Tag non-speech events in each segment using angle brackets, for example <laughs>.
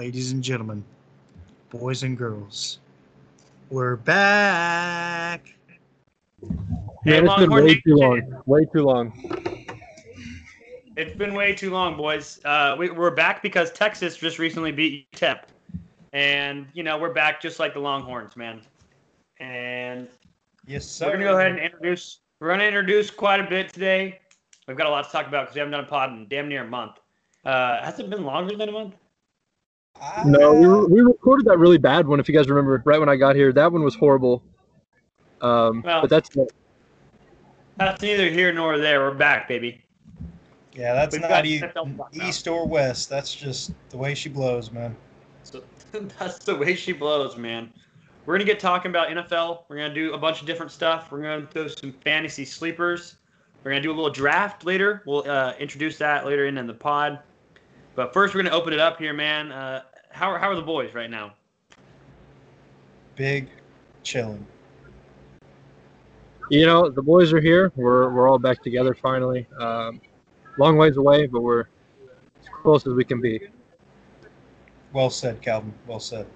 Ladies and gentlemen, boys and girls, we're back. Man, it's been way too long. Way too long. It's been way too long, boys. Uh, we, we're back because Texas just recently beat UTEP, and you know we're back just like the Longhorns, man. And Yes, sir. we're gonna go ahead and introduce. We're gonna introduce quite a bit today. We've got a lot to talk about because we haven't done a pod in damn near a month. Uh, has it been longer than a month? Ah, No, we, re- we recorded that really bad one. If you guys remember, right when I got here, that one was horrible. Um, Well- but that's That's neither here nor there. We're back, baby. Yeah, that's We've not e- NFL to talk about. east or west. That's just the way she blows, man. So <laughs> that's the way she blows, man. We're gonna get talking about NFL. We're gonna do a bunch of different stuff. We're gonna do some fantasy sleepers. We're gonna do a little draft later. We'll uh, introduce that later in, in the pod. But first, we're gonna open it up here, man. Uh, how are how are the boys right now? Big chilling. you know the boys are here. We're we're all back together finally. Um, long ways away, but we're as close as we can be. Well said, Calvin. Well said.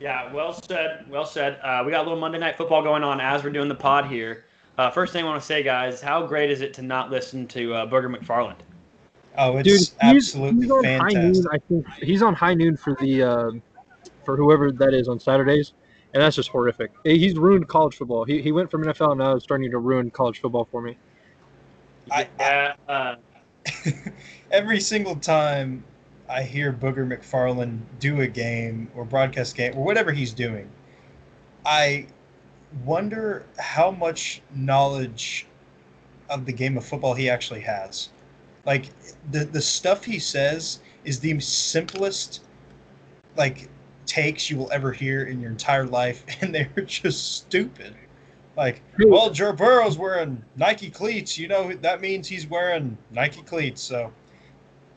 Yeah, well said. Well said. Uh, we got a little Monday night football going on as we're doing the pod here. Uh, first thing I want to say, guys, how great is it to not listen to uh, Booger McFarland? Oh, it's Dude, he's, absolutely he's on high noon. I think he's on high noon for the um for whoever that is on Saturdays, and that's just horrific. He's ruined college football. He, he went from NFL and now is starting to ruin college football for me. I- yeah, uh, <laughs> Every single time I hear Booger McFarland do a game or broadcast game or whatever he's doing, I wonder how much knowledge of the game of football he actually has. Like the the stuff he says is the simplest like takes you will ever hear in your entire life <laughs> and they're just stupid. Like, well, Joe Burrow's wearing Nike cleats. You know that means he's wearing Nike cleats. So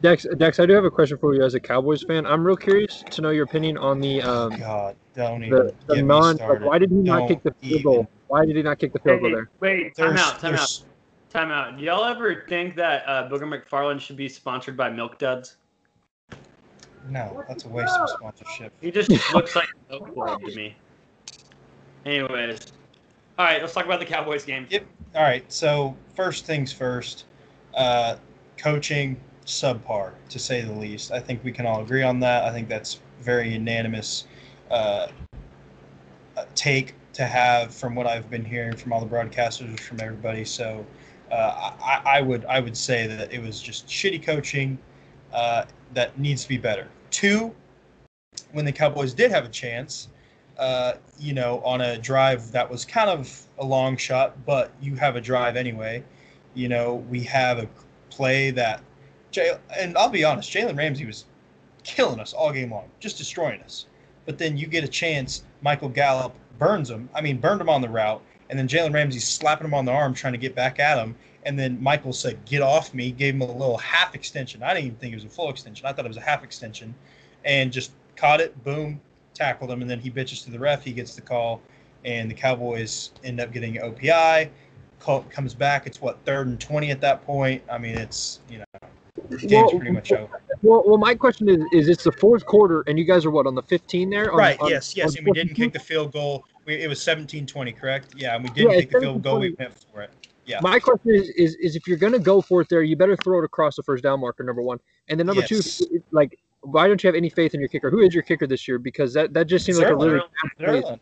Dex, Dex, I do have a question for you as a Cowboys fan. I'm real curious to know your opinion on the um, God, don't even the, the get me non. Like, why did he not Don't kick the field even. goal? Why did he not kick the field goal Hey, there? wait, time There's- out, time out, there's- time out. Do y'all ever think that uh, Booger McFarland should be sponsored by Milk Duds? No, that's a waste of sponsorship. He just <laughs> looks like a milk dud to me. Anyways, all right, let's talk about the Cowboys game. Yep. All right. So first things first, uh, coaching subpar to say the least. I think we can all agree on that. I think that's very unanimous uh, uh, take to have from what I've been hearing from all the broadcasters, from everybody. So uh, I, I would I would say that it was just shitty coaching uh, that needs to be better. Two, when the Cowboys did have a chance, uh, you know, on a drive that was kind of a long shot, but you have a drive anyway. You know, we have a play that, Jay, and I'll be honest, Jalen Ramsey was killing us all game long, just destroying us. But then you get a chance, Michael Gallup burns him. I mean, burned him on the route, and then Jalen Ramsey's slapping him on the arm, trying to get back at him. And then Michael said, "Get off me!" Gave him a little half extension. I didn't even think it was a full extension. I thought it was a half extension, and just caught it. Boom, tackled him, and then he bitches to the ref. He gets the call, and the Cowboys end up getting OPI. Call, comes back. It's what third and twenty at that point. I mean, it's you know, game's Well, pretty much over. Well, well, my question is: Is it's the fourth quarter, and you guys are what on the 15 there? On- Right. on- yes. Yes. on And we didn't kick the field goal. We, it was 17-20, correct? Yeah. And we didn't Yeah, kick the field goal. We went for it. Yeah. My question is, is, is if you're going to go for it there, you better throw it across the first down marker, number one. And then number Yes. two, like, why don't you have any faith in your kicker? Who is your kicker this year? Because that, that just seems like a Zuerlein. really. Zuerlein.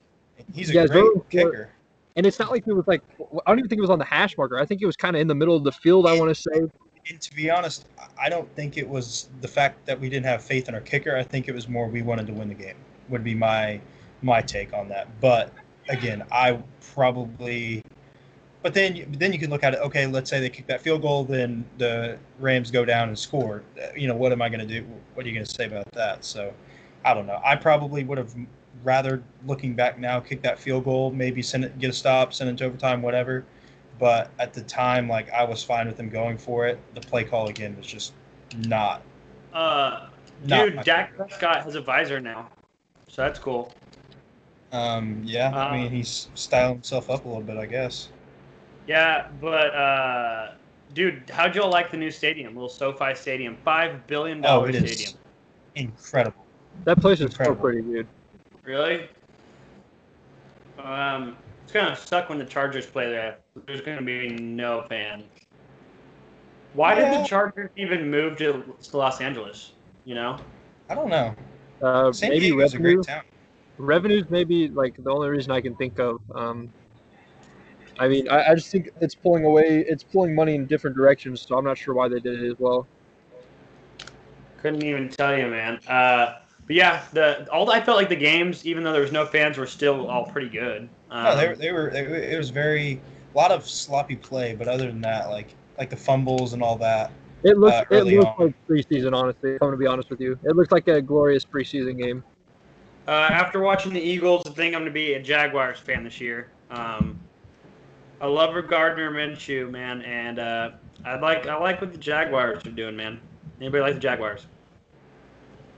He's a Yeah, great Zuerlein's kicker. And it's not like it was like, I don't even think it was on the hash marker. I think it was kind of in the middle of the field, I want to say. And to be honest, I- I don't think it was the fact that we didn't have faith in our kicker. I think it was more we wanted to win the game. Would be my my take on that. But again, I probably. But then, you- then you can look at it. Okay, let's say they kick that field goal, then the Rams go down and score. You know, what am I going to do? What are you going to say about that? So, I don't know. I probably would have rather, looking back now, kick that field goal, maybe send it, get a stop, send it to overtime, whatever. But at the time, like I was fine with them going for it. The play call again was just not. Uh, not dude, Dak. Prescott has a visor now, so that's cool. Um, yeah, I mean Um, he's styling himself up a little bit, I guess. Yeah, but uh, dude, how'd y'all like the new stadium? Little SoFi Stadium, five billion Oh, dollar it is stadium. incredible. That place is Incredible. so pretty, dude. Really? Um, it's gonna suck when the Chargers play there. There's gonna be no fans. Why did the Chargers even move to to Los Angeles? You know? I don't know. Uh, San maybe Diego's a great town. Revenue's maybe like the only reason I can think of. Um, I mean, I, I just think it's pulling away. It's pulling money in different directions, so I'm not sure why they did it as well. Couldn't even tell you, man. Uh, but yeah, the all I felt like the games, even though there was no fans, were still all pretty good. Um, No, they, were- they were. It was very a lot of sloppy play, but other than that, like like the fumbles and all that. It looks Uh, it looks on. like preseason. Honestly, if I'm gonna be honest with you, it looks like a glorious preseason game. Uh, after watching the Eagles, I think I'm going to be a Jaguars fan this year. Um, I love Gardner Minshew, man, and uh, I like I like what the Jaguars are doing, man. Anybody like the Jaguars?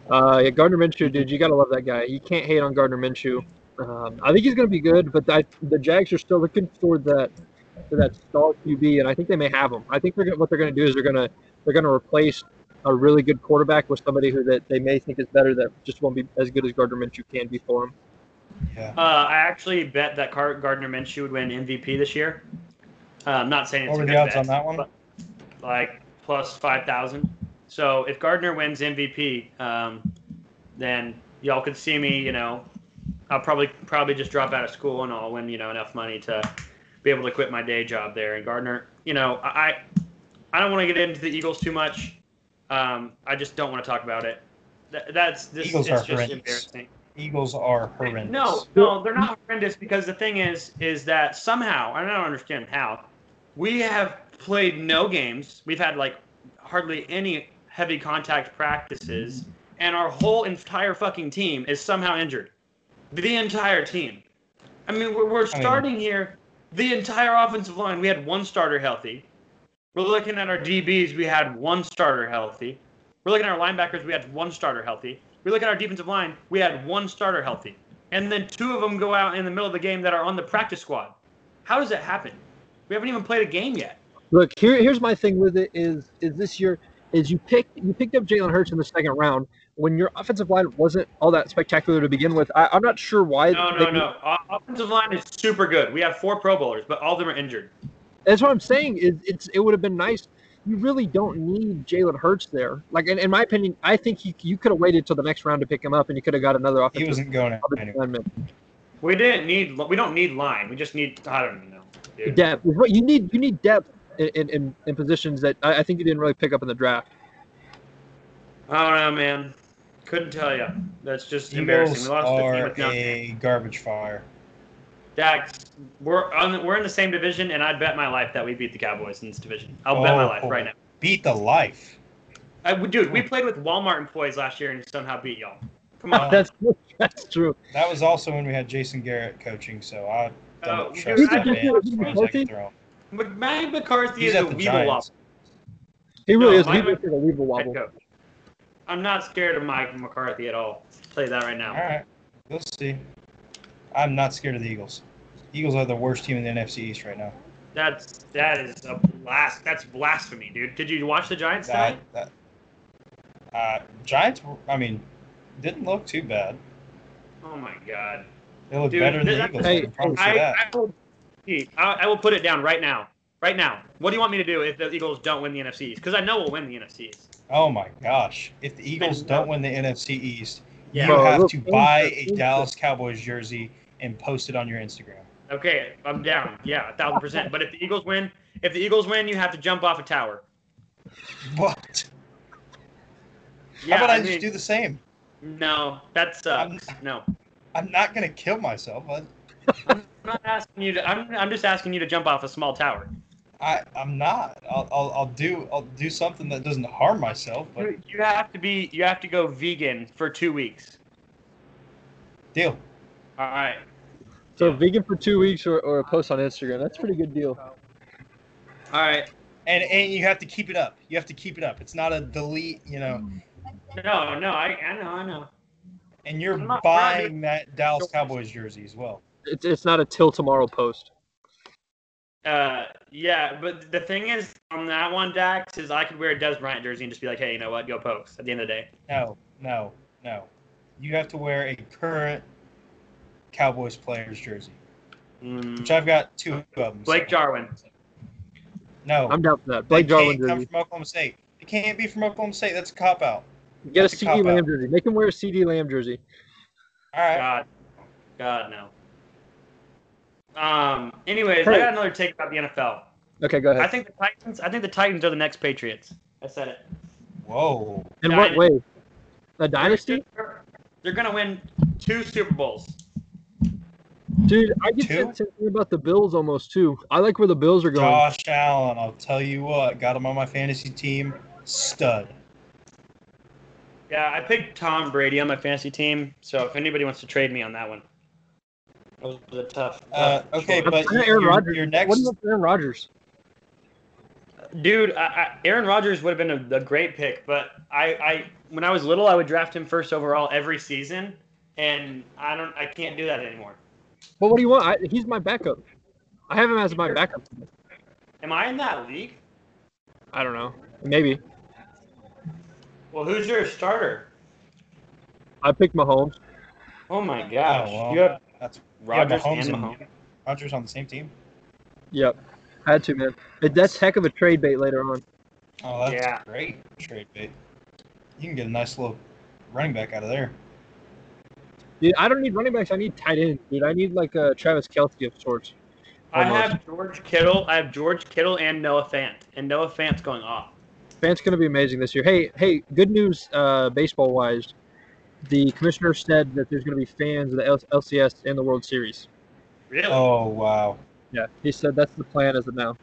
Uh, yeah, Gardner Minshew, dude, you gotta love that guy. You can't hate on Gardner Minshew. Um, I think he's gonna be good, but I, the Jags are still looking for that for that star QB, and I think they may have him. I think they're what they're gonna do is they're gonna they're gonna replace a really good quarterback with somebody who that they may think is better that just won't be as good as Gardner Minshew can be for him. Yeah. Uh, I actually bet that Car- Gardner Minshew would win MVP this year. Uh, I'm not saying it's What a were good the odds bet, on that one? but, like plus five thousand. So if Gardner wins MVP, um, then y'all could see me. You know, I'll probably probably just drop out of school and I'll win you know enough money to be able to quit my day job there. And Gardner, you know, I I don't want to get into the Eagles too much. Um, I just don't want to talk about it. That, that's this. Eagles it's just horrendous. embarrassing. Eagles are horrendous. No, no, they're not horrendous because the thing is, is that somehow I don't understand how we have played no games. We've had like hardly any heavy contact practices, and our whole entire fucking team is somehow injured. The entire team. I mean, we're, we're I mean- starting here. The entire offensive line, we had one starter healthy. We're looking at our DBs, we had one starter healthy. We're looking at our linebackers, we had one starter healthy. We look at our defensive line, we had one starter healthy. And then two of them go out in the middle of the game that are on the practice squad. How does that happen? We haven't even played a game yet. Look, here here's my thing with it is is this year is you picked you picked up Jalen Hurts in the second round when your offensive line wasn't all that spectacular to begin with. I, I'm not sure why. No, they- no, no. Offensive line is super good. We have four Pro Bowlers, but all of them are injured. That's what I'm saying. Is it's it would have been nice. You really don't need Jalen Hurts there. Like in, in my opinion, I think you you could have waited till the next round to pick him up, and you could have got another he wasn't going offensive anywhere. lineman. We didn't need. We don't need line. We just need. I don't know. Dude. Depth. What you need you need depth in, in, in, in positions that I, I think you didn't really pick up in the draft. I don't know, man. Couldn't tell you. That's just embarrassing. Eagles We lost the team are with a garbage fire. Dax, we're on. The, we're in the same division, and I'd bet my life that we beat the Cowboys in this division. I'll bet my life Oh. right now. Beat the life. I, dude, we played with Walmart employees last year and somehow beat y'all. Come on. <laughs> That's <laughs> that's true. That was also when we had Jason Garrett coaching, so I don't Uh, trust dude, that I- man as far as I can throw him. Mike McCarthy He's is a at the weeble Giants. wobble He really No, is. Mike- looks like a weeble head wobble. I'm not scared of Mike McCarthy at all. I'll tell you that right now. All right, we'll see. I'm not scared of the Eagles. Eagles are the worst team in the NFC East right now. That's that is a blast. That's blasphemy, dude. Did you watch the Giants That, tonight? that, uh, Giants, were- I mean, didn't look too bad. Oh my god. They look Dude, better than the Eagles. Hey, I can promise you I, that. I will. I, I will put it down right now. Right now. What do you want me to do if the Eagles don't win the NFC East? Because I know we'll win the NFC East. Oh my gosh! If the Eagles don't win the NFC East, Yeah. you have to buy a. Dallas Cowboys jersey and post it on your Instagram. Okay, I'm down. Yeah, a thousand percent. But if the Eagles win, if the Eagles win, you have to jump off a tower. <laughs> What? Yeah, How about I, mean, just do the same? No, that sucks. No. I'm not gonna kill myself. I, I'm not asking you to. I'm, I'm just asking you to jump off a small tower. I I'm not. I'll, I'll I'll do I'll do something that doesn't harm myself. But You you have to be. You have to go vegan for two weeks. deal. All right. So Yeah. vegan for two weeks or, or a post on Instagram. That's a pretty good deal. All right. And and you have to keep it up. You have to keep it up. It's not a delete. You know. No, no, I, I know, I know. And you're I'm not buying that Dallas Cowboys jersey as well. It's, it's not a till tomorrow post. Uh, yeah, but the thing is, on that one, Dax, is I could wear a Dez Bryant jersey and just be like, hey, you know what? Go Pokes. At the end of the day. No, no, no. You have to wear a current Cowboys player's jersey, Mm, which I've got two of them. Blake so- Jarwin. No, I'm down for that. Blake It Jarwin can't come jersey. from Oklahoma State. It can't be from Oklahoma State. That's a cop out. Get a that's a CeeDee cop-out. Lamb jersey. Make him wear a CeeDee Lamb jersey. All right. God, God, no. Um. Anyways, I got another take about the NFL. Okay, go ahead. I think the Titans. I think the Titans are the next Patriots. I said it. Whoa. In Yeah, what I- way? A dynasty? They're, they're gonna win two Super Bowls. Dude, I get Two? that same thing about the Bills almost too. I like where the Bills are going. Josh Allen. I'll tell you what. Got him on my fantasy team. Stud. Yeah, I picked Tom Brady on my fantasy team. So if anybody wants to trade me on that one, that was a tough. Uh, okay, but Aaron your, Rodgers. your What next. about Aaron Rodgers? Dude, I, I, Aaron Rodgers would have been a, a great pick, but I, I when I was little, I would draft him first overall every season, and I don't, I can't do that anymore. But what do you want? I, he's my backup. I have him as my backup. Am I in that league? I don't know. Maybe. Well, who's your starter? I picked Mahomes. Oh my gosh, Oh, well, you have That's Rodgers Mahomes and and- Mahomes. Rodgers on the same team. Yep. Had to, man. That's heck of a trade bait later on. Oh, that's Yeah. great trade bait. You can get a nice little running back out of there. Dude, I don't need running backs. I need tight ends, dude. I need like a Travis Kelce of sorts. I have George Kittle. I have George Kittle and Noah Fant, and Noah Fant's going off. Fant's going to be amazing this year. Hey, hey, good news, uh, baseball wise. The commissioner said that there's going to be fans of the LCS and the World Series. Really? Oh wow, Yeah, he said that's the plan as of now.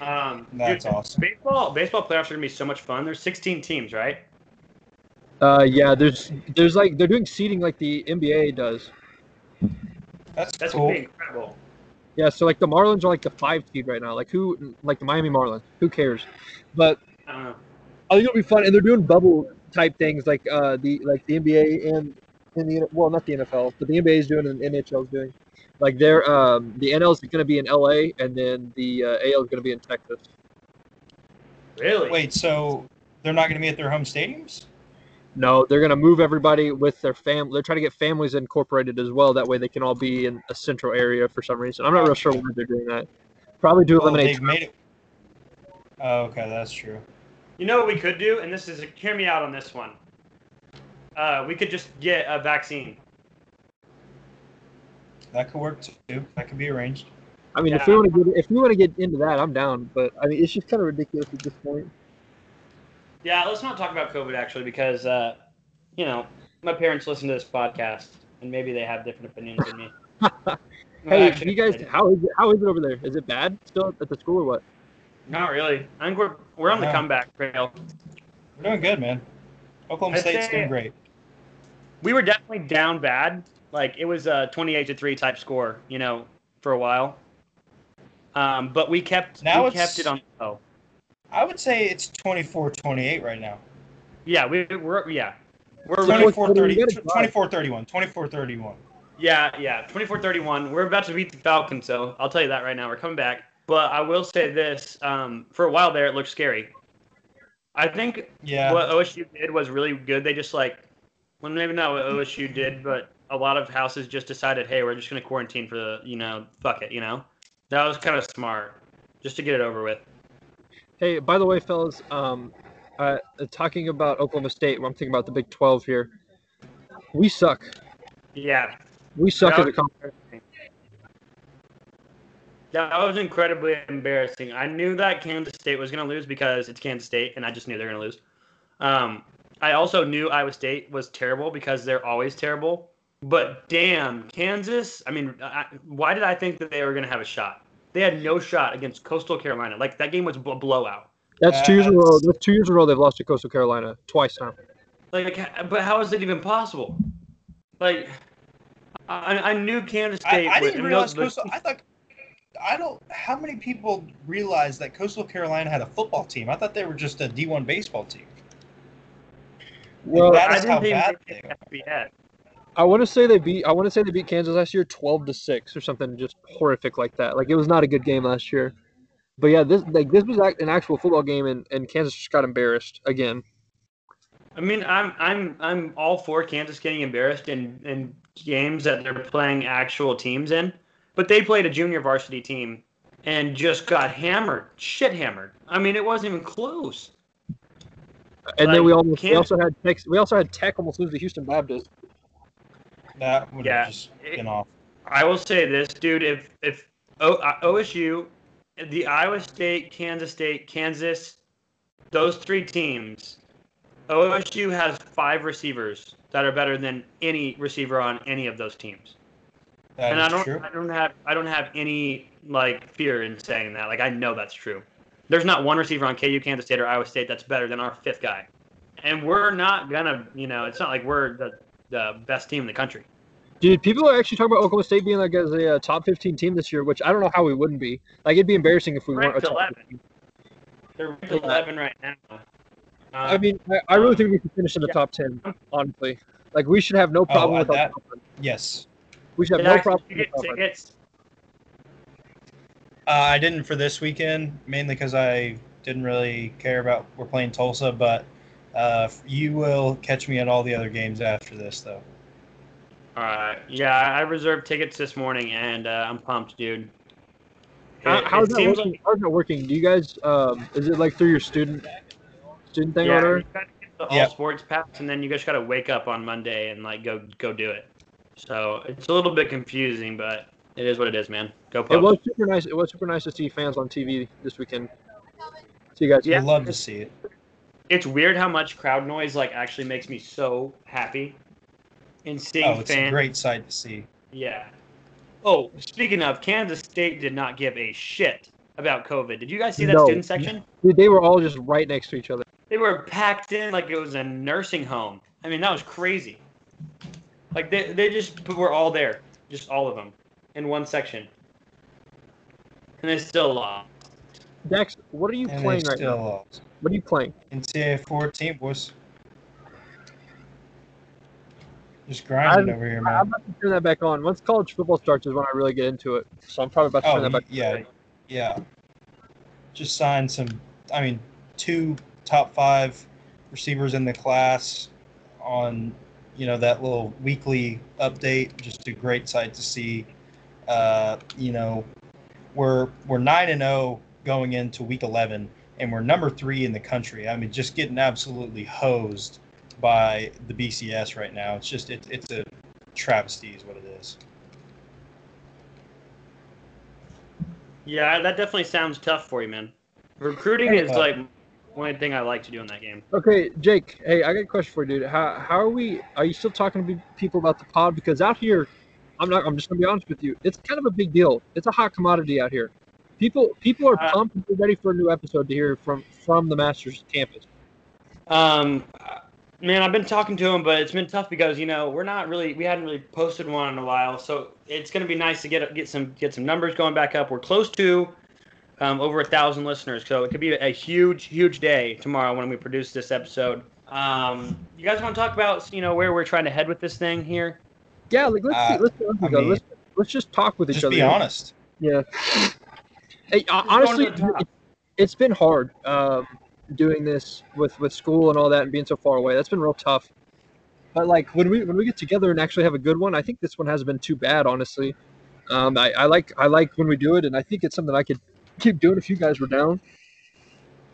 Um, that's dude, awesome. Baseball, baseball playoffs are gonna be so much fun. There's 16 teams, right? Uh, yeah, there's there's like they're doing seating like the NBA does. That's, That's cool. gonna be incredible. Yeah, so like the Marlins are like the five seed right now. Like who, like the Miami Marlins. Who cares? But I don't know. I think it'll be fun, and they're doing bubble type things like uh the like the NBA and and the well not the NFL, but the NBA is doing and the NHL is doing. Like they're um the NL is going to be in LA, and then the uh, AL is going to be in Texas. Really? Wait, so they're not going to be at their home stadiums? No, they're going to move everybody with their fam. They're trying to get families incorporated as well. That way they can all be in a central area for some reason. I'm not real sure why they're doing that. Probably to Oh, eliminate. they've made it. Oh, okay, that's true. You know what we could do, and this is a hear me out on this one. Uh, we could just get a vaccine. That could work too. That could be arranged. I mean, if we want to get if we want to get into that, I'm down. But I mean, it's just kind of ridiculous at this point. Yeah, let's not talk about COVID actually, because uh, you know my parents listen to this podcast, and maybe they have different opinions than me. <laughs> Hey, actually you guys, how is it? How is it over there? Is it bad still at the school or what? Not really. I think we're we're on the comeback trail. We're doing good, man. Oklahoma I'd State's say- doing great. We were definitely down bad. Like it was a 28 to three type score, you know, for a while. Um, but we kept Now we it's- kept it on. Oh, I would say it's 24-28 right now. yeah, we we're yeah, we're So running. what- 24 what do we 30, get it by? 24 31. 24 31. Yeah, yeah, 24-31. We're about to beat the Falcons, so I'll tell you that right now. We're coming back. But I will say this: um, for a while there, it looked scary. I think Yeah. what OSU did was really good. They just like, well, maybe not what OSU did, but a lot of houses just decided, hey, we're just going to quarantine for the, you know, fuck it, you know. That was kind of smart, just to get it over with. Hey, by the way, fellas, um, uh, talking about Oklahoma State, I'm thinking about the Big 12 here. We suck. Yeah, We suck that as a conference. Embarrassing. That was incredibly embarrassing. I knew that Kansas State was going to lose because it's Kansas State, and I just knew they were going to lose. Um, I also knew Iowa State was terrible because they're always terrible. But damn, Kansas. I mean, I, why did I think that they were going to have a shot? They had no shot against Coastal Carolina. Like that game was a blowout. That's two years in a row. That's two years in a row they've lost to Coastal Carolina twice now. Like, but how is it even possible? Like, I, I knew Kansas State. I, I didn't mean, realize those- Coastal. I thought. I don't. How many people realize that Coastal Carolina had a football team? I thought they were just a D1 baseball team. Well, that I didn't how think bad they they had to be at. I want to say they beat. I want to say they beat Kansas last year, twelve to six or something, just horrific like that. Like it was not a good game last year. But yeah, this like this was an actual football game, and, and Kansas just got embarrassed again. I mean, I'm I'm I'm all for Kansas getting embarrassed in in games that they're playing actual teams in, but they played a junior varsity team and just got hammered, shit hammered. I mean, it wasn't even close. And then we almost we also had Tech. We also had Tech almost lose to Houston Baptist. That would Yeah, have just it- been off. I will say this, dude. If if o, uh, OSU, the Iowa State, Kansas State, Kansas, those three teams, OSU has five receivers that are better than any receiver on any of those teams. That and I don't, true. I don't have, I don't have any like fear in saying that. Like I know that's true. There's not one receiver on KU, Kansas State, or Iowa State that's better than our fifth guy, and we're not gonna, you know, it's not like we're the the best team in the country. Dude, people are actually talking about Oklahoma State being like as a uh, top fifteen team this year, which I don't know how we wouldn't be. Like it'd be embarrassing if we weren't a top 11. 15. They're ranked 11 right now. I Um, mean, I, I really think we should finish in the Yeah. top ten. Honestly, like we should have no problem uh, with that- Yes. We should have Jackson, no problem. did with get conference. tickets. Uh, I didn't for this weekend, mainly because I didn't really care about we're playing Tulsa, but uh, you will catch me at all the other games after this, though. All right. Yeah, I reserved tickets this morning, and uh, I'm pumped, dude. How, It- how's it that seems working? like- how's that working? Do you guys? Um, is it like through your student student thing yeah, or whatever? you gotta get the all Yeah. sports pass, and then you just gotta wake up on Monday and like go go do it. So it's a little bit confusing, but it is what it is, man. Go It was super nice. It was super nice to see fans on TV this weekend. See you guys. Yeah. I'd love to see it. It's weird how much crowd noise like actually makes me so happy. In seeing Oh, it's fans. a great sight to see. Yeah. Oh, speaking of, Kansas State did not give a shit about COVID. Did you guys see that No. student section? Dude, they were all just right next to each other. They were packed in like it was a nursing home. I mean, that was crazy. Like they, they just were all there, just all of them, in one section. And they still lost. Dex, what are you And they playing right still now? lost. What are you playing? NCAA 14 boys. just grinding I'm- over here, man. I'm about to turn that back on. Once college football starts is when I really get into it. So I'm probably about to turn Oh, that back. yeah, yeah. Just signed some. I mean, two top five receivers in the class on, you know, that little weekly update. Just a great sight to see. Uh, you know, we're we're nine and zero going into week eleven, and we're number three in the country. I mean, just getting absolutely hosed by the BCS right now. It's just it, it's a travesty, is what it is. Yeah, that definitely sounds tough for you, man. Recruiting is like one thing I like to do in that game. Okay, Jake. Hey, I got a question for you, dude. How how are we? Are you still talking to people about the pod? Because out here, I'm not. I'm just gonna be honest with you. It's kind of a big deal. It's a hot commodity out here. People people are Uh, pumped and ready for a new episode to hear from from the Masters campus. Um, man, I've been talking to him, but it's been tough because you know we're not really we hadn't really posted one in a while, so it's gonna be nice to get get some get some numbers going back up. We're close to um, over a thousand listeners, so it could be a huge huge day tomorrow when we produce this episode. Um, you guys want to talk about you know where we're trying to head with this thing here? Yeah, like let's Uh, let's, let's, I go. mean- let's let's just talk with each Just other. be honest. Yeah. Hey, honestly, to the top. it, it's been hard um, doing this with with school and all that, and being so far away. That's been real tough. But like when we when we get together and actually have a good one, I think this one hasn't been too bad, honestly. Um, I, I like I like when we do it, and I think it's something I could keep doing if you guys were down.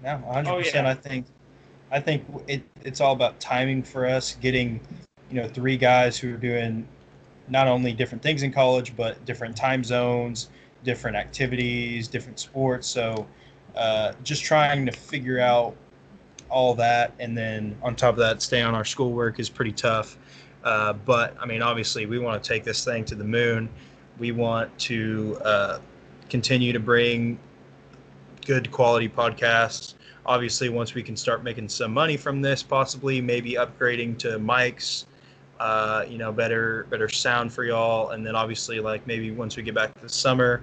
No, 100. Oh, percent. I think, I think it, it's all about timing for us. Getting, you know, three guys who are doing not only different things in college, but different time zones, different activities, different sports. So, uh, just trying to figure out all that, and then on top of that, stay on our schoolwork is pretty tough. Uh, but I mean, obviously, we want to take this thing to the moon. We want to uh, continue to bring good quality podcasts. Obviously, once we can start making some money from this, possibly maybe upgrading to mics, uh, you know, better better sound for y'all, and then obviously, like maybe once we get back to the summer,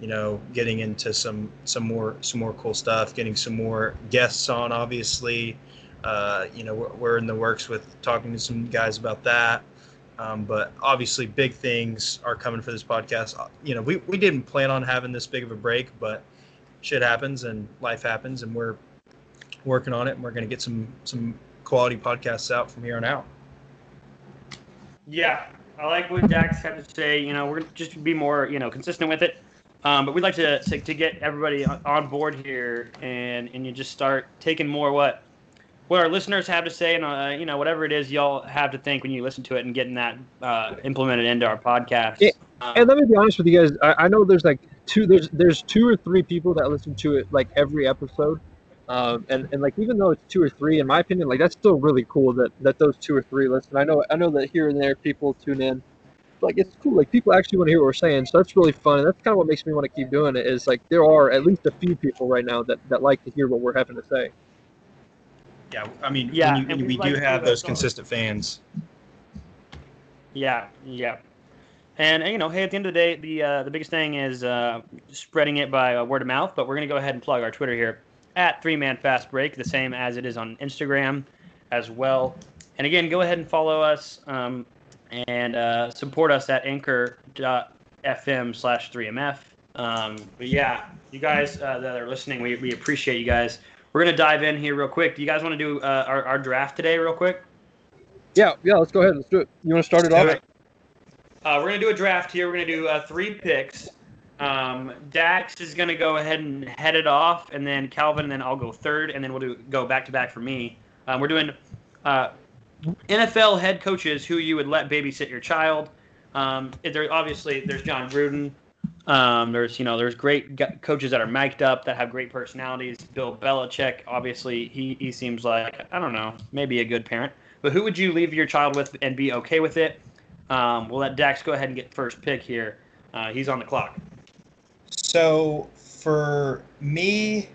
you know, getting into some some more some more cool stuff, getting some more guests on, obviously. Uh, you know, we're, we're in the works with talking to some guys about that. Um, but obviously, big things are coming for this podcast. You know, we, we didn't plan on having this big of a break, but shit happens and life happens, and we're working on it, and we're going to get some some quality podcasts out from here on out. Yeah, I like what Dax had to say. You know, we're gonna just be more, you know, consistent with it. Um, but we'd like to, to to get everybody on- on board here, and and you just start taking more what what our listeners have to say, and uh, you know, whatever it is y'all have to think when you listen to it, and getting that uh, implemented into our podcast. Yeah, Um, And let me be honest with you guys. I, I know there's like two there's there's two or three people that listen to it like every episode. Um, and, and like even though it's two or three, in my opinion, like that's still really cool that, that those two or three listen. I know I know that here and there people tune in. Like it's cool. Like people actually want to hear what we're saying, so that's really fun. And that's kind of what makes me want to keep doing it. Is like there are at least a few people right now that, that like to hear what we're having to say. Yeah, I mean, Yeah, when you, and we we'd like do have those consistent fans. Yeah, yeah. And you know, hey, at the end of the day, the uh, the biggest thing is uh, spreading it by uh, word of mouth. But we're gonna go ahead and plug our Twitter here at Three Man Fast Break, the same as it is on Instagram as well. And again, go ahead and follow us um, and uh, support us at Anchor.fm slash 3MF. Um, but yeah, you guys uh, that are listening, we, we appreciate you guys. We're gonna dive in here real quick. Do you guys want to do uh, our, our draft today, real quick? Yeah, yeah. Let's go ahead. Let's do it. You want to start it off? Uh, we're gonna do a draft here. We're gonna do uh, three picks. Um, Dax is gonna go ahead and head it off, and then Calvin, and then I'll go third, and then we'll do go back to back for me. Um, we're doing uh, NFL head coaches who you would let babysit your child. Um, there obviously there's Jon Gruden. Um, there's you know there's great coaches that are mic'd up that have great personalities. Bill Belichick, obviously he he seems like I don't know maybe a good parent. But who would you leave your child with and be okay with it? Um, we'll let Dax go ahead and get first pick here. Uh, he's on the clock. So for me,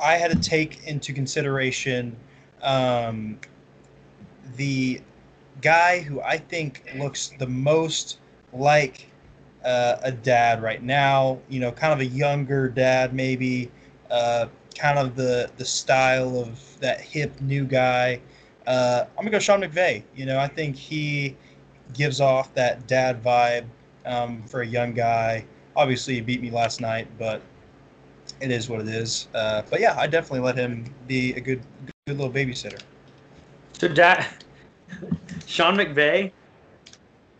I had to take into consideration um, the guy who I think looks the most like uh, a dad right now. You know, kind of a younger dad, maybe. Uh, kind of the the style of that hip new guy. Uh, I'm gonna go Sean McVay. You know, I think he gives off that dad vibe um, for a young guy. Obviously, he beat me last night, but it is what it is. Uh, but yeah, I definitely let him be a good, good little babysitter. So da- Sean McVay,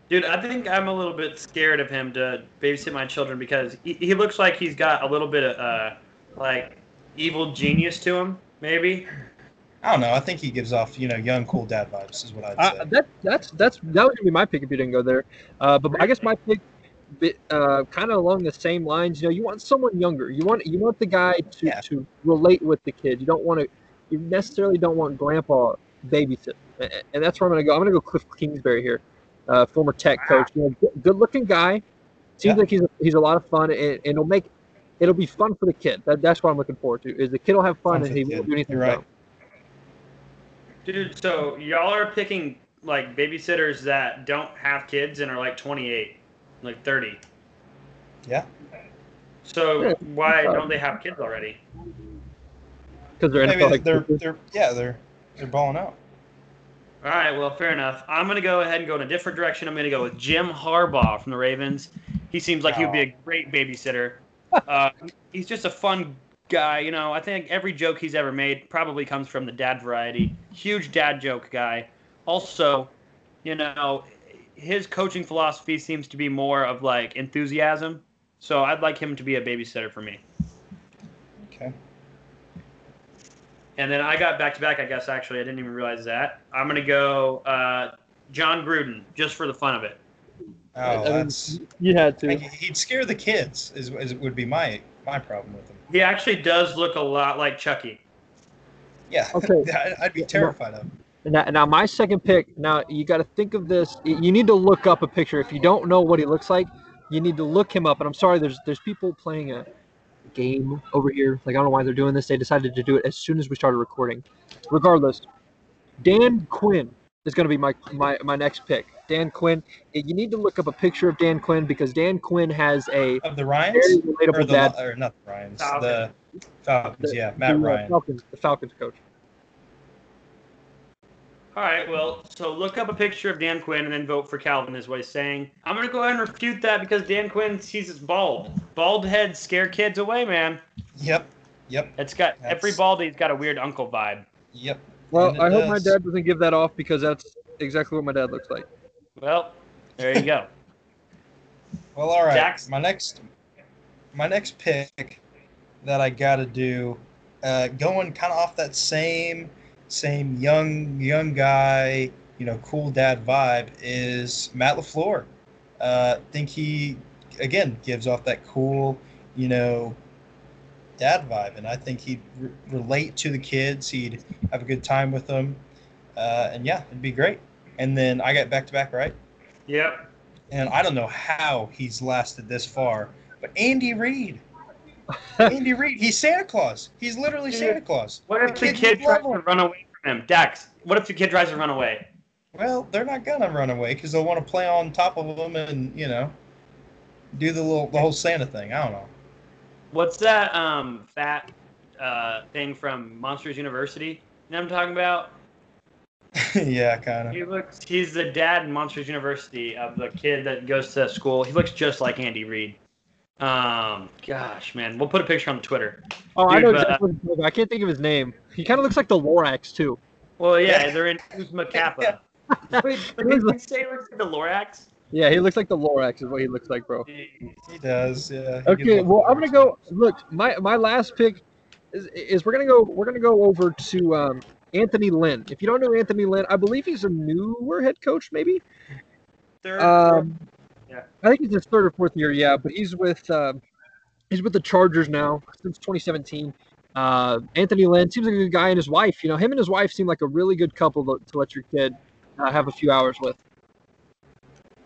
dude, I think I'm a little bit scared of him to babysit my children because he, he looks like he's got a little bit of uh, like evil genius to him, maybe. I don't know. I think he gives off, you know, young, cool dad vibes. Is what I'd say. Uh, that that's that's that was gonna be my pick if you didn't go there. Uh, but I guess my pick, uh, kind of along the same lines. You know, you want someone younger. You want you want the guy to Yeah. to relate with the kid. You don't want to. You necessarily don't want grandpa babysit. And that's where I'm gonna go. I'm gonna go Cliff Kingsbury here, uh, former Tech coach. You know, good looking guy. Seems Yeah. like he's a, he's a lot of fun, and, and it'll make it'll be fun for the kid. That, that's what I'm looking forward to. Is the kid will have fun, Fun and he won't do anything You're right. dumb. Dude, so y'all are picking like babysitters that don't have kids and are like 28, like 30. Yeah. So Yeah, why don't they have kids already? because they're Maybe NFL like they're, they're, yeah, they're, they're balling out. All right, well, fair enough. I'm going to go ahead and go in a different direction. I'm going to go with Jim Harbaugh from the Ravens. He seems like he would be a great babysitter. <laughs> Uh, he's just a fun guy. You know, I think every joke he's ever made probably comes from the dad variety. Huge dad joke guy. Also, you know, his coaching philosophy seems to be more of like enthusiasm. So I'd like him to be a babysitter for me. Okay. And then I got back to back, I guess, actually. I didn't even realize that. I'm going to go uh, Jon Gruden just for the fun of it. Oh, I mean, that's. you had to. Like, he'd scare the kids. Is, is would be my my problem with him. He actually does look a lot like Chucky. Yeah. <laughs> Okay. I'd- <laughs> I'd be terrified of. him. Now, now my second pick. Now you got to think of this. You need to look up a picture. If you don't know what he looks like, you need to look him up. And I'm sorry, there's there's people playing a game over here. Like I don't know why they're doing this. They decided to do it as soon as we started recording. Regardless, Dan Quinn is going to be my, my my next pick. Dan Quinn. You need to look up a picture of Dan Quinn because Dan Quinn has a Of the very Ryans? Or the, dad. or not the Ryans. Falcons. The Falcons, yeah. Matt the, uh, Ryan. Falcons, the Falcons coach. All right, well, so look up a picture of Dan Quinn and then vote for Calvin is what he's saying. I'm gonna go ahead and refute that because Dan Quinn sees he's bald. Bald heads scare kids away, man. Yep. Yep. It's got every That's- baldy's got a weird uncle vibe. Yep. Well, And it I hope my dad doesn't give that off because that's exactly what my dad looks like. Well, there you go. <laughs> Well, all right. Jax? My next, my next pick that I got to do, uh, going kind of off that same, same young young guy, you know, cool dad vibe is Matt Lafleur. Uh, think he again gives off that cool, you know, dad vibe, and I think he'd re- relate to the kids. He'd have a good time with them, uh, and yeah, it'd be great. And then I got back to back, right? Yep. and I don't know how he's lasted this far. But Andy Reid, <laughs> Andy Reid, he's Santa Claus. He's literally Dude, Santa Claus. What if the kid love tries to run away from him? Dax, what if the kid tries to run away? Well, they're not gonna run away because they'll want to play on top of him and you know do the little the whole Santa thing. I don't know. What's that um fat uh thing from Monsters University? You know what I'm talking about? <laughs> yeah, kind of. He looks he's the dad in Monsters University of the kid that goes to school. He looks just like Andy Reid. Um gosh, man. We'll put a picture on the Twitter. Oh, I Dude, know but, exactly. what he's. I can't think of his name. He kind of looks like the Lorax too. Well, yeah, Yeah. they're in Oozma Kappa. <laughs> <laughs> Wait, but He did looks you say it looks like the Lorax? Yeah, he looks like the Lorax is what he looks like, bro. He does. Yeah. he Okay, well, I'm gonna go. Look, my my last pick is, is we're gonna go. We're gonna go over to um, Anthony Lynn. If you don't know Anthony Lynn, I believe he's a newer head coach, maybe. Third, Um, Yeah. I think he's his third or fourth year. Yeah, but he's with um, he's with the Chargers now since 2017. Uh, Anthony Lynn seems like a good guy, and his wife. You know, him and his wife seem like a really good couple to, to let your kid uh, have a few hours with.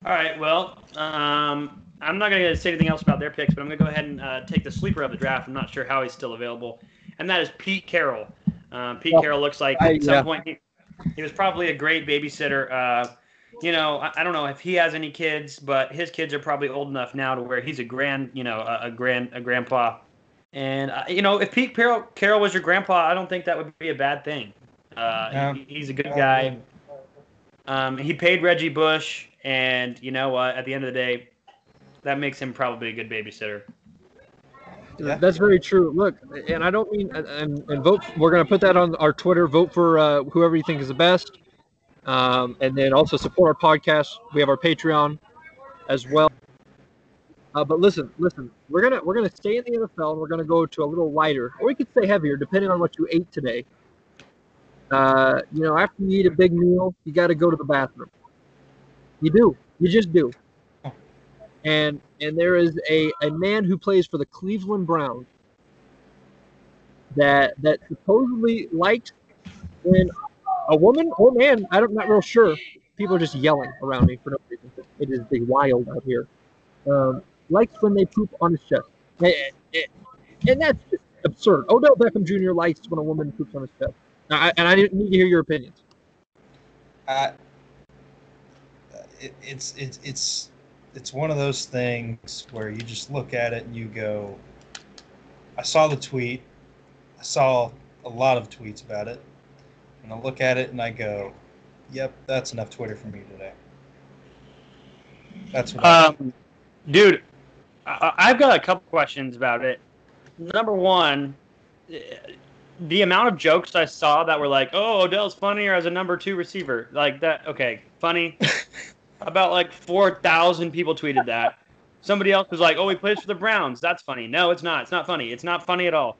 All right. Well, um, I'm not going to say anything else about their picks, but I'm going to go ahead and uh, take the sleeper of the draft. I'm not sure how he's still available, and that is Pete Carroll. Um, Pete Well, Carroll looks like I- at some yeah. point he, he was probably a great babysitter. Uh, you know, I, I don't know if he has any kids, but his kids are probably old enough now to where he's a grand, you know, a, a grand, a grandpa. And uh, you know, if Pete Carroll, Carroll was your grandpa, I don't think that would be a bad thing. Uh, Yeah. he- he's a good guy. Um, he paid Reggie Bush, and you know what? At the end of the day, that makes him probably a good babysitter. Yeah. That's very true. Look, and I don't mean and, and, vote. We're gonna put that on our Twitter. Vote for uh, whoever you think is the best, um, and then also support our podcast. We have our Patreon as well. Uh, but listen, listen. We're gonna we're gonna stay in the NFL, and we're gonna go to a little lighter, or we could stay heavier, depending on what you ate today. Uh, you know, after you eat a big meal, you got to go to the bathroom. You do. You just do. And and there is a, a man who plays for the Cleveland Browns that that supposedly liked when a woman or man, I'm not real sure. People are just yelling around me for no reason. It is the wild out here. Um, likes when they poop on his chest. Eh, eh, And that's just absurd. Odell Beckham Jr. likes when a woman poops on his chest. I, and I need to hear your opinions. I, it, it's it's it's it's one of those things where you just look at it and you go, I saw the tweet, I saw a lot of tweets about it, and I look at it and I go, Yep, that's enough Twitter for me today. That's what. I, Um, dude, I, I've got a couple questions about it. Number one, the amount of jokes I saw that were like, "Oh, Odell's funnier as a number two receiver," like that. Okay, funny. <laughs> About like four thousand people tweeted that. Somebody else was like, "Oh, he plays for the Browns. That's funny." No, it's not. It's not funny. It's not funny at all.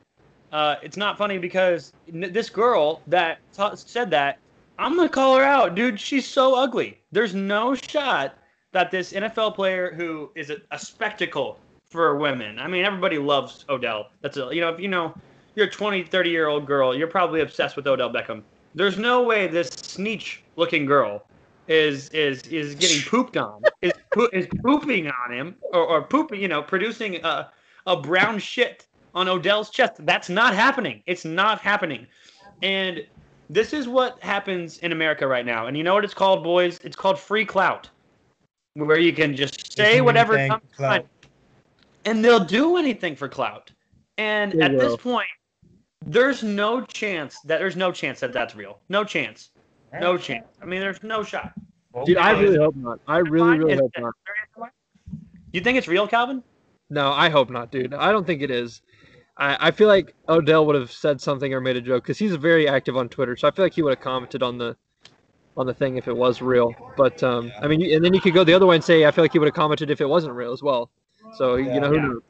Uh, it's not funny because this girl that t- said that, I'm gonna call her out, dude. She's so ugly. There's no shot that this NFL player who is a, a spectacle for women. I mean, everybody loves Odell. That's a, you know, if you know you're a 20, 30 year old girl, you're probably obsessed with Odell Beckham. There's no way this sneech looking girl is is is getting pooped on, is po- is pooping on him, or, or pooping, you know, producing a a brown shit on Odell's chest. That's not happening. It's not happening. And this is what happens in America right now. And you know what it's called, boys? It's called free clout, where you can just say whatever comes to clout. mind, and they'll do anything for clout. And They at this point, there's no chance that there's no chance that that's real. No chance. No chance. I mean, there's no shot. Dude, I really hope not. I really, really hope not. You think it's real, Calvin? No, I hope not, dude. I don't think it is. I, I feel like Odell would have said something or made a joke because he's very active on Twitter. So I feel like he would have commented on the on the thing if it was real. But um, Yeah. I mean, and then you could go the other way and say I feel like he would have commented if it wasn't real as well. So Yeah. you know who Yeah. knows?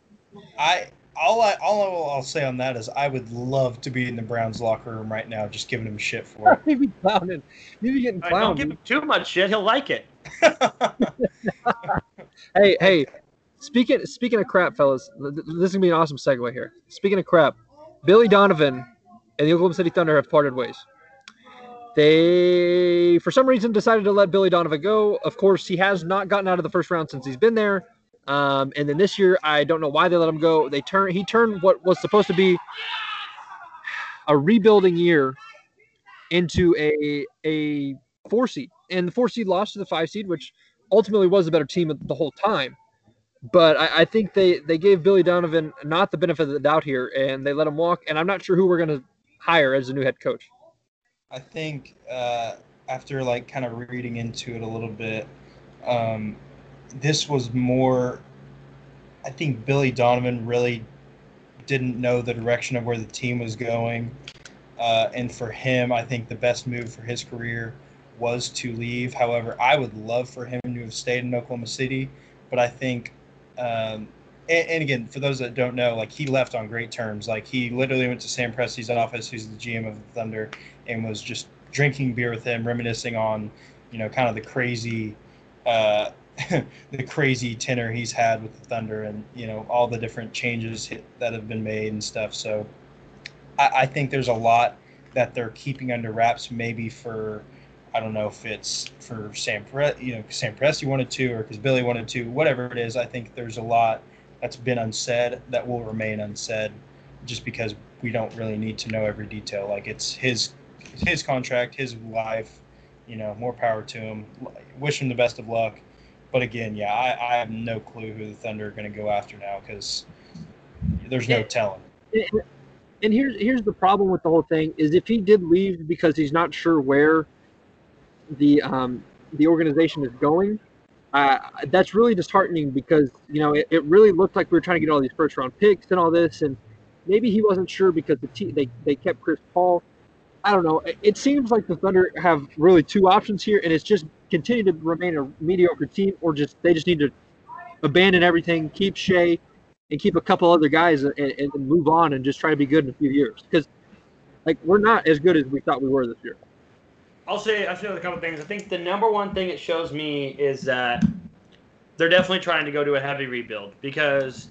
I all I all I'll say on that is I would love to be in the Browns locker room right now, just giving him shit for it. <laughs> Maybe clowning. Maybe getting All right, don't give him too much shit. He'll like it. <laughs> Hey, hey. Speaking speaking of crap, fellas, th- th- this is gonna be an awesome segue here. Speaking of crap, Billy Donovan and the Oklahoma City Thunder have parted ways. They, for some reason, decided to let Billy Donovan go. Of course, he has not gotten out of the first round since he's been there. Um, and then this year, I don't know why they let him go. They turn he turned what was supposed to be a rebuilding year into a a four seed, and the four seed lost to the five seed, which ultimately was a better team the whole time. But I, I think they they gave Billy Donovan not the benefit of the doubt here, and they let him walk. And I'm not sure who we're going to hire as the new head coach. I think uh, after like kind of reading into it a little bit, um, this was more. I think Billy Donovan really didn't know the direction of where the team was going, uh, and for him, I think the best move for his career was to leave. However, I would love for him to have stayed in Oklahoma City, but I think. Um, and, and again, for those that don't know, like he left on great terms. Like he literally went to Sam Presti's office, who's the GM of the Thunder, and was just drinking beer with him, reminiscing on, you know, kind of the crazy, uh, <laughs> the crazy tenor he's had with the Thunder, and you know all the different changes that have been made and stuff. So, I, I think there's a lot that they're keeping under wraps, maybe for. I don't know if it's for Sam, Pre- you know, Sam Presti wanted to, or because Billy wanted to, whatever it is. I think there's a lot that's been unsaid that will remain unsaid, just because we don't really need to know every detail. Like it's his his contract, his life. You know, more power to him. Wish him the best of luck. But again, yeah, I, I have no clue who the Thunder are going to go after now because there's no telling. And here's here's the problem with the whole thing is if he did leave because he's not sure where the um, the organization is going, uh, that's really disheartening because you know it, it really looked like we were trying to get all these first round picks and all this, and maybe he wasn't sure because the team they they kept Chris Paul. I don't know. It, seems like the Thunder have really two options here, and it's just continue to remain a mediocre team, or just they just need to abandon everything, keep Shai, and keep a couple other guys and, and move on and just try to be good in a few years because like we're not as good as we thought we were this year. I'll say I'll say a couple things. I think the number one thing it shows me is that they're definitely trying to go to a heavy rebuild because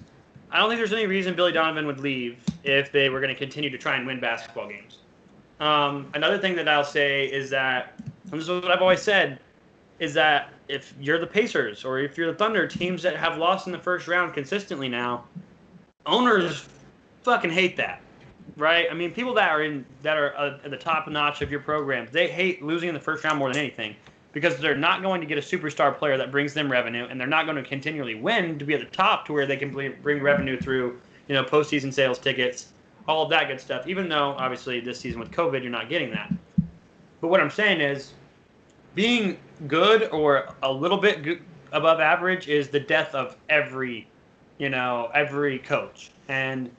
I don't think there's any reason Billy Donovan would leave if they were going to continue to try and win basketball games. Um, another thing that I'll say is that, and this is what I've always said, is that if you're the Pacers or if you're the Thunder, teams that have lost in the first round consistently now, owners fucking hate that right? I mean, people that are in that are uh, at the top notch of your programs, they hate losing in the first round more than anything because they're not going to get a superstar player that brings them revenue, and they're not going to continually win to be at the top to where they can bring revenue through, you know, postseason sales tickets, all of that good stuff. Even though obviously this season with COVID, you're not getting that. But what I'm saying is, being good or a little bit above average is the death of every, you know, every coach and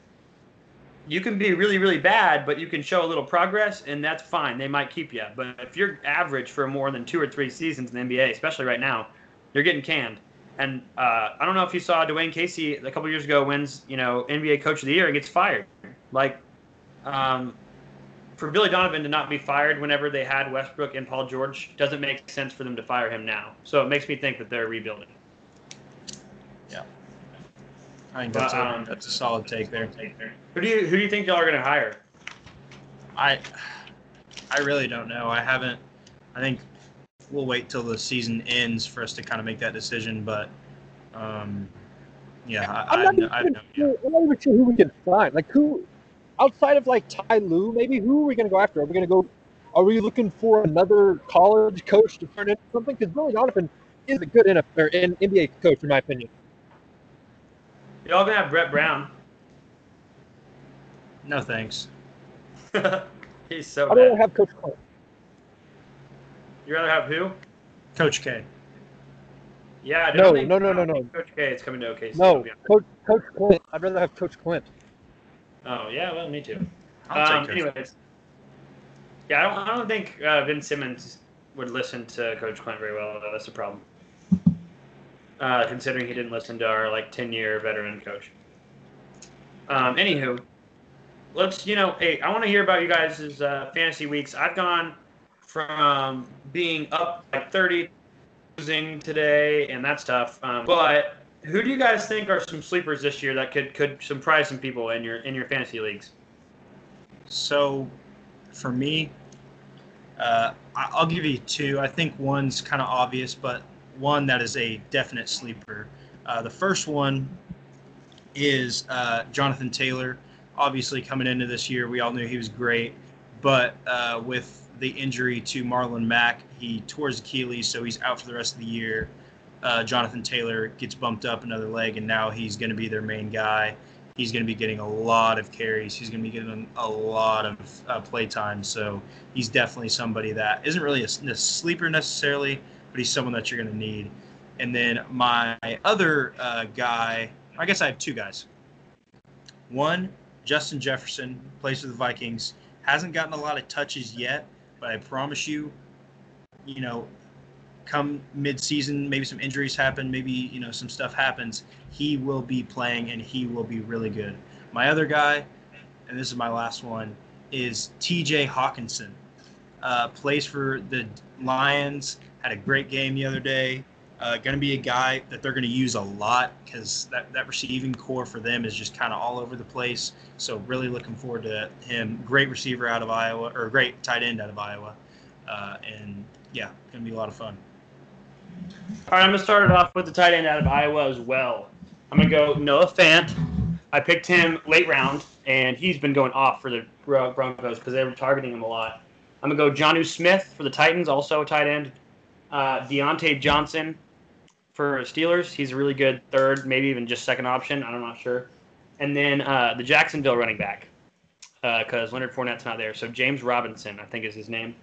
you can be really, really bad, but you can show a little progress, and that's fine. They might keep you. But if you're average for more than two or three seasons in the NBA, especially right now, you're getting canned. And uh, I don't know if you saw Dwane Casey a couple years ago wins, you know, NBA Coach of the Year and gets fired. Like, um, for Billy Donovan to not be fired whenever they had Westbrook and Paul George doesn't make sense for them to fire him now. So it makes me think that they're rebuilding. Yeah, I think But, that's a, um, that's a solid take there. Who do you who do you think y'all are going to hire? I I really don't know. I haven't. I think we'll wait till the season ends for us to kind of make that decision. But um, yeah, I, I'm I, not, I, even have no sure, idea. I'm not even sure who we can find. Like who, outside of like Ty Lue, maybe who are we going to go after? Are we going to go? Are we looking for another college coach to turn into something? Because Billy Donovan is a good NFL or an NBA coach, in my opinion. Y'all gonna have Brett Brown. No thanks. <laughs> He's so I'd rather bad. have Coach Clint. You rather have who? Coach K. Yeah, I No, don't no, no, no, Coach K is coming to OKC. No, to be honest. Coach Coach Clint. I'd rather have Coach Clint. Oh yeah, well, me too. I'll Um, take Coach. anyways, yeah, I don't, I don't think uh, Vince Simmons would listen to Coach Clint very well. Though. That's the problem. Uh, considering he didn't listen to our like ten year veteran coach. Um, anywho, let's you know, hey, I want to hear about you guys' uh, fantasy weeks. I've gone from being up like thirty, losing today, and that's tough. Um, but who do you guys think are some sleepers this year that could could surprise some people in your in your fantasy leagues? So, for me, uh, I'll give you two. I think one's kind of obvious, but one that is a definite sleeper. Uh, the first one is uh, Jonathan Taylor. Obviously, coming into this year, we all knew he was great, but uh, with the injury to Marlon Mack, he tore his Achilles, so he's out for the rest of the year. Uh, Jonathan Taylor gets bumped up another leg, and now he's going to be their main guy he's going to be getting a lot of carries. He's going to be getting a lot of uh, play time. So he's definitely somebody that isn't really a sleeper necessarily, but he's someone that you're going to need. And then my other uh, guy, I guess I have two guys. One, Justin Jefferson, plays for the Vikings. Hasn't gotten a lot of touches yet, but I promise you, you know, come mid-season, maybe some injuries happen, maybe you know some stuff happens. He will be playing and he will be really good. My other guy, and this is my last one, is T.J. Hockenson. Uh, plays for the Lions. Had a great game the other day. Uh, going to be a guy that they're going to use a lot because that, that receiving corps for them is just kind of all over the place. So really looking forward to him. Great receiver out of Iowa, or great tight end out of Iowa, uh, and yeah, going to be a lot of fun. All right, I'm gonna start it off with the tight end out of Iowa as well. I'm gonna go Noah Fant. I picked him late round, and he's been going off for the Broncos because they were targeting him a lot. I'm gonna go Jonnu Smith for the Titans, also a tight end. Uh, Diontae Johnson for Steelers. He's a really good third, maybe even just second option. I'm not sure. And then uh, the Jacksonville running back because Leonard Fournette's not there. So James Robinson, I think is his name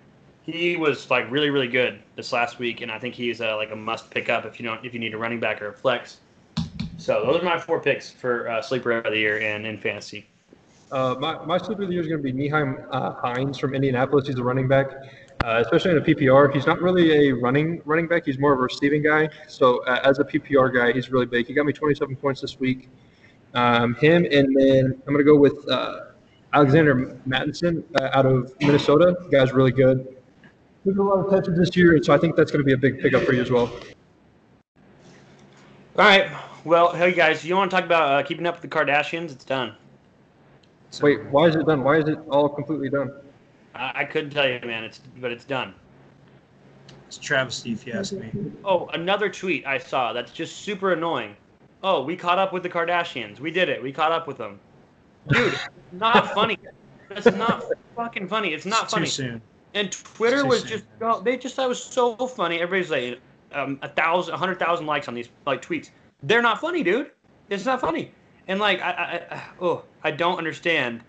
he was like really really good this last week, and I think he's like a must pick up if you don't if you need a running back or a flex. So those are my four picks for uh, sleeper of the year and in fantasy. Uh, my, my sleeper of the year is going to be Nyheim uh, Hines from Indianapolis. He's a running back, uh, especially in a PPR. He's not really a running running back. He's more of a receiving guy. So uh, as a PPR guy, he's really big. He got me 27 points this week. Um, him and then I'm going to go with uh, Alexander Mattison out of Minnesota. The guy's really good. Took a lot of touches this year, and so I think that's going to be a big pickup for you as well. All right. Well, hey guys, you want to talk about uh, keeping up with the Kardashians? It's done. So, Wait, why is it done? Why is it all completely done? I, I couldn't tell you, man. It's but it's done. It's a travesty if you ask me. Oh, another tweet I saw that's just super annoying. Oh, we caught up with the Kardashians. We did it. We caught up with them. Dude, not <laughs> funny. That's not fucking funny. It's not It's funny. Too soon. And Twitter was just oh, they just thought it was so funny. Everybody's like um, a thousand, a hundred thousand likes on these like tweets. They're not funny, dude. It's not funny. And like I, I, I oh, I don't understand.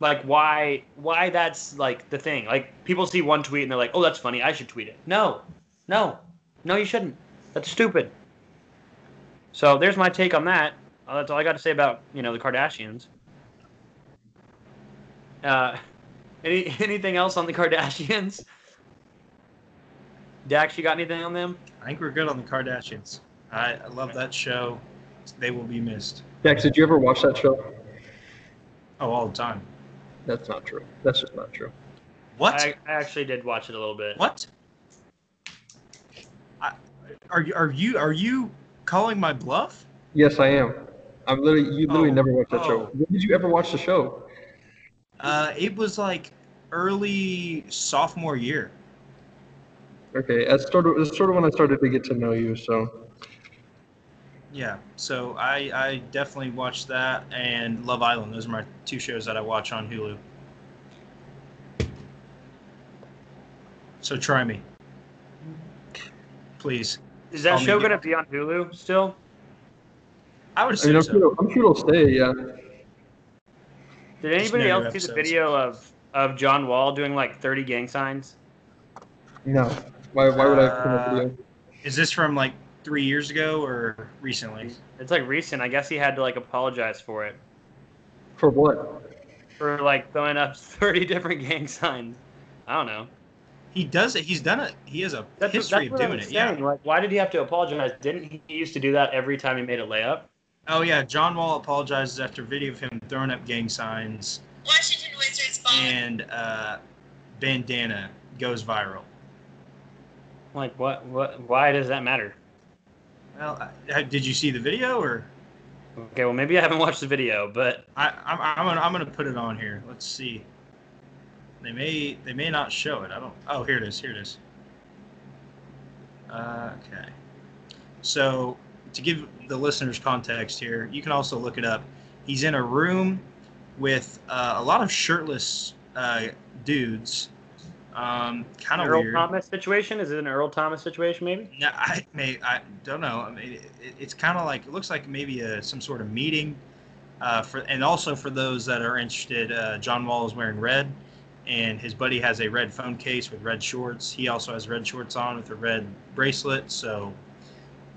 Like why why that's like the thing. Like people see one tweet and they're like, oh, that's funny. I should tweet it. No, no, no, you shouldn't. That's stupid. So there's my take on that. Uh, that's all I got to say about you know the Kardashians. Uh, any <laughs> anything else on the Kardashians? <laughs> Dax, you got anything on them? I think we're good on the Kardashians. I, I love that show. They will be missed. Dax, did you ever watch that show? Oh, all the time. That's not true. That's just not true. What? I, I actually did watch it a little bit. what? I, are you are you are you calling my bluff? Yes, I am. I'm literally. You literally Oh, never watched that oh. show. When did you ever watch the show? Uh, it was like early sophomore year. Okay, that's sort of that's sort of when I started to get to know you. So Yeah, so I I definitely watched that and Love Island. Those are my two shows that I watch on Hulu. So try me, please. Is that Call me show gonna be on Hulu still? I would I mean, assume I'm so. sure I'm sure it'll stay. Yeah. Did anybody else see the video of of John Wall doing like 30 gang signs? No. Why why would I put Uh, a video? Is this from like three years ago or recently? It's like recent. I guess he had to like apologize for it For what? for like throwing up <laughs> 30 different gang signs. I don't know. He does it. He's done it. He has a That's, history that's of what doing I'm it. Yeah. Like, why did he have to apologize? Didn't he used to do that every time he made a layup? Oh yeah. John Wall apologizes after a video of him throwing up gang signs, Washington Wizards ball. and uh, bandana goes viral. Like, what? What? Why does that matter? Well, I, did you see the video or? Okay, well maybe I haven't watched the video, but I, I'm, I'm gonna I'm gonna put it on here. Let's see. They may they may not show it. I don't. Oh, here it is. Here it is. Uh, okay. So to give the listeners context here, you can also look it up. He's in a room with uh, a lot of shirtless uh, dudes. Um, kind of Earl weird. Thomas situation? Is it an Earl Thomas situation? Maybe. No, I may I don't know. I mean, it, it's kind of like it looks like maybe a, some sort of meeting. Uh, for and also for those that are interested, uh, John Wall is wearing red, and his buddy has a red phone case with red shorts. He also has red shorts on with a red bracelet. So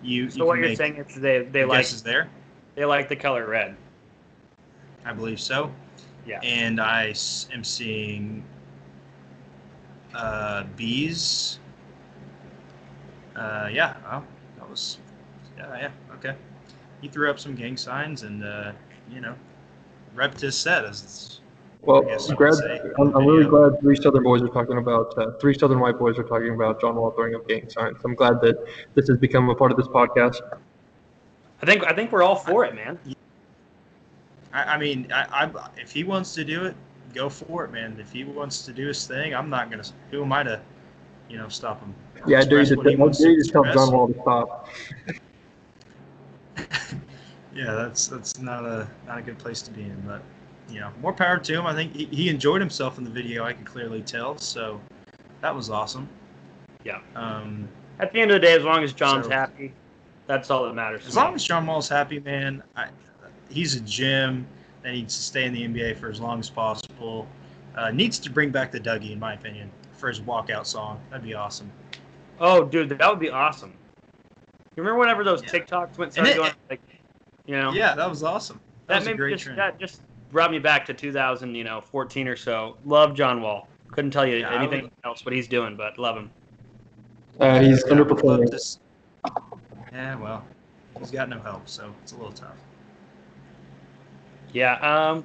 you So you what you're make saying is they they like guesses there. they like the color red. I believe so. Yeah. And I am seeing uh, bees. Uh, yeah, Oh, that was, yeah, yeah, okay. He threw up some gang signs and, uh, you know, repped his set as Well, I guess you glad, could say I'm, I'm really video. glad three Southern boys are talking about, uh, three Southern white boys are talking about John Wall throwing up gang signs. I'm glad that this has become a part of this podcast. I think I think we're all for it, man. I, I mean, I, I, if he wants to do it, go for it, man. If he wants to do his thing, I'm not gonna. Who am I to, you know, stop him? Yeah, I dare Express you what to, he I you to to tell. John Wall to stop. <laughs> yeah, that's that's not a not a good place to be in. But you know, more power to him. I think he, he enjoyed himself in the video. I could clearly tell. So that was awesome. Yeah. Um, At the end of the day, as long as John's So- happy, that's all that matters. as long as John Wall's happy, man. I, he's a gym that needs to stay in the NBA for as long as possible. Uh, needs to bring back the Dougie, in my opinion, for his walkout song. That'd be awesome. Oh, dude, that would be awesome. You remember whenever those Yeah. TikToks went started it- going like, you know, Yeah, that was awesome. That, that was a made great just trend. that just brought me back to 2000, you know, 14 or so. Love John Wall. Couldn't tell you Yeah, anything would- else what he's doing, but love him. Uh, he's Yeah, I underperforming. to s- Yeah, well, he's got no help, so it's a little tough. Yeah. Um,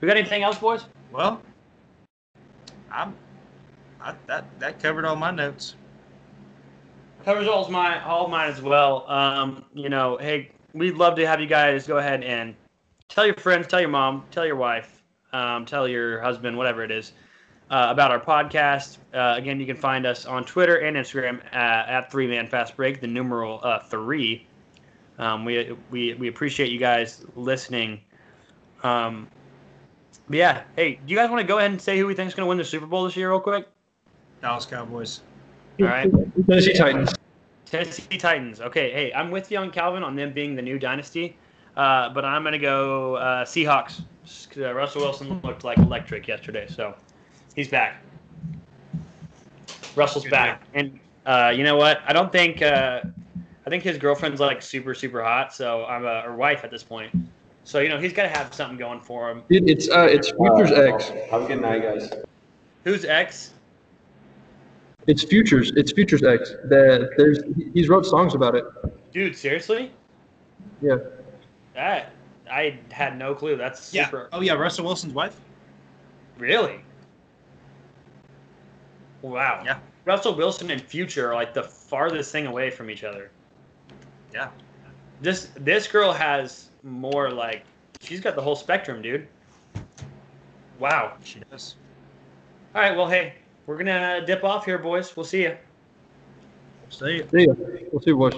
we got anything else, boys? Well, I'm. I, that that covered all my notes. covers all my all mine as well. Um, you know, hey, we'd love to have you guys go ahead and tell your friends, tell your mom, tell your wife, um, tell your husband, whatever it is, uh, about our podcast. Uh, again, you can find us on Twitter and Instagram at, at Three Man Fast Break, the numeral uh, three. Um, we, we we appreciate you guys listening. Um, but yeah, hey, do you guys want to go ahead and say who we think is going to win the Super Bowl this year, real quick? Dallas Cowboys. All right. Tennessee Titans. Tennessee Titans. Okay, hey, I'm with you on Calvin on them being the new dynasty, uh, but I'm gonna go uh, Seahawks. 'Cause, Uh, Russell Wilson looked like electric yesterday, so he's back. Russell's Good back, and uh, you know what? I don't think uh, I think his girlfriend's like super super hot, so I'm a or wife at this point. So you know he's got to have something going for him. Dude, it's uh, it's Futures X. Have a good night, guys. Who's X? It's Futures. It's Futures X. That there's he's wrote songs about it. Dude, seriously? Yeah. That I had no clue. That's Yeah. super. Oh yeah, Russell Wilson's wife. Really? Wow. Yeah. Russell Wilson and Future are like the farthest thing away from each other. Yeah. This this girl has more like she's got the whole spectrum, dude. Wow. She does. All right. Well, hey, we're gonna dip off here, boys. We'll see you. See you. See ya. We'll see you, boys.